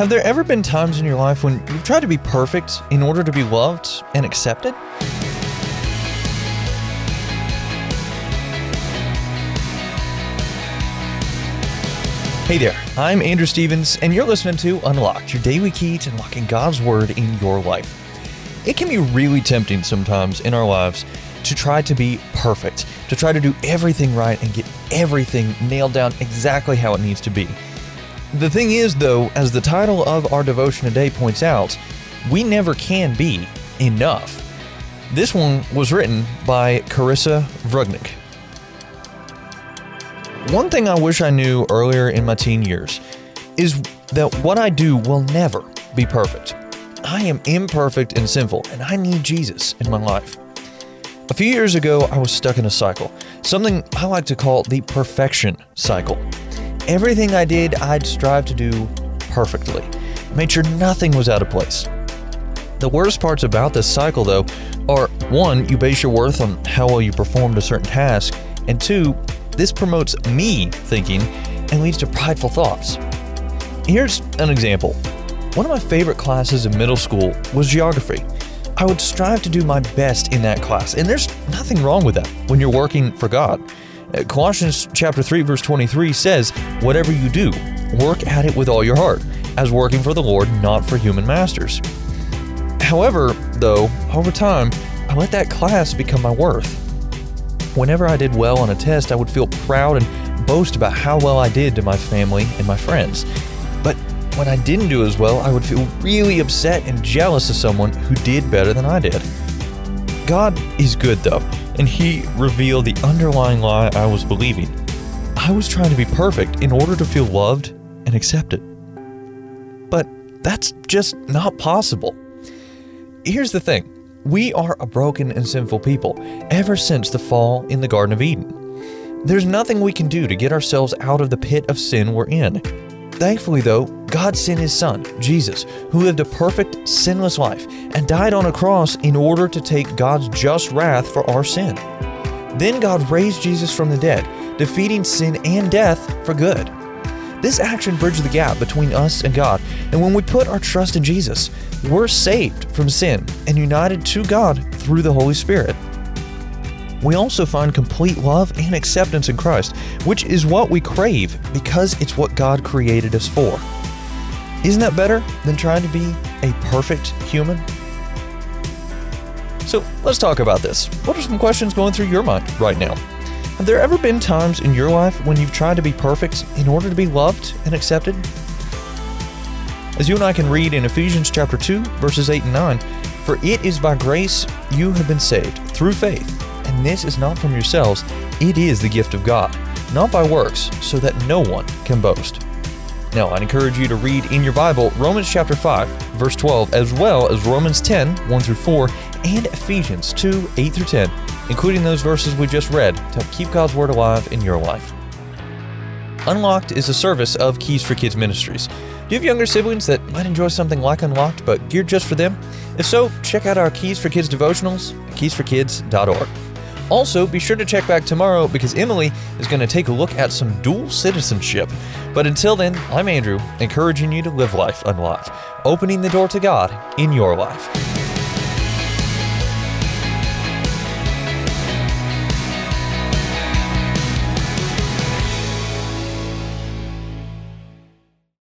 Have there ever been times in your life when you've tried to be perfect in order to be loved and accepted? Hey there, I'm Andrew Stevens, and you're listening to Unlocked, your daily key to unlocking God's Word in your life. It can be really tempting sometimes in our lives to try to be perfect, to try to do everything right and get everything nailed down exactly how it needs to be. The thing is, though, as the title of our devotion today points out, we never can be enough. This one was written by Carissa Vrugnik. One thing I wish I knew earlier in my teen years is that what I do will never be perfect. I am imperfect and sinful, and I need Jesus in my life. A few years ago, I was stuck in a cycle, something I like to call the perfection cycle. Everything I did, I'd strive to do perfectly, made sure nothing was out of place. The worst parts about this cycle, though, are one, you base your worth on how well you performed a certain task, and two, this promotes me thinking and leads to prideful thoughts. Here's an example. One of my favorite classes in middle school was geography. I would strive to do my best in that class. And there's nothing wrong with that when you're working for God. Uh, Colossians chapter 3 verse 23 says, "Whatever you do, work at it with all your heart, as working for the Lord, not for human masters." However, though, over time, I let that class become my worth. Whenever I did well on a test, I would feel proud and boast about how well I did to my family and my friends. But when I didn't do as well, I would feel really upset and jealous of someone who did better than I did. God is good though, and He revealed the underlying lie I was believing. I was trying to be perfect in order to feel loved and accepted. But that's just not possible. Here's the thing we are a broken and sinful people ever since the fall in the Garden of Eden. There's nothing we can do to get ourselves out of the pit of sin we're in. Thankfully, though, God sent His Son, Jesus, who lived a perfect, sinless life and died on a cross in order to take God's just wrath for our sin. Then God raised Jesus from the dead, defeating sin and death for good. This action bridged the gap between us and God, and when we put our trust in Jesus, we're saved from sin and united to God through the Holy Spirit. We also find complete love and acceptance in Christ, which is what we crave because it's what God created us for. Isn't that better than trying to be a perfect human? So let's talk about this. What are some questions going through your mind right now? Have there ever been times in your life when you've tried to be perfect in order to be loved and accepted? As you and I can read in Ephesians chapter 2, verses 8 and 9, for it is by grace you have been saved through faith and this is not from yourselves, it is the gift of God, not by works, so that no one can boast. Now, I'd encourage you to read in your Bible Romans chapter 5, verse 12, as well as Romans 10, 1 through 4, and Ephesians 2, 8 through 10, including those verses we just read to help keep God's Word alive in your life. Unlocked is a service of Keys for Kids Ministries. Do you have younger siblings that might enjoy something like Unlocked but geared just for them? If so, check out our Keys for Kids devotionals at keysforkids.org. Also, be sure to check back tomorrow because Emily is going to take a look at some dual citizenship. But until then, I'm Andrew, encouraging you to live life unlocked, opening the door to God in your life.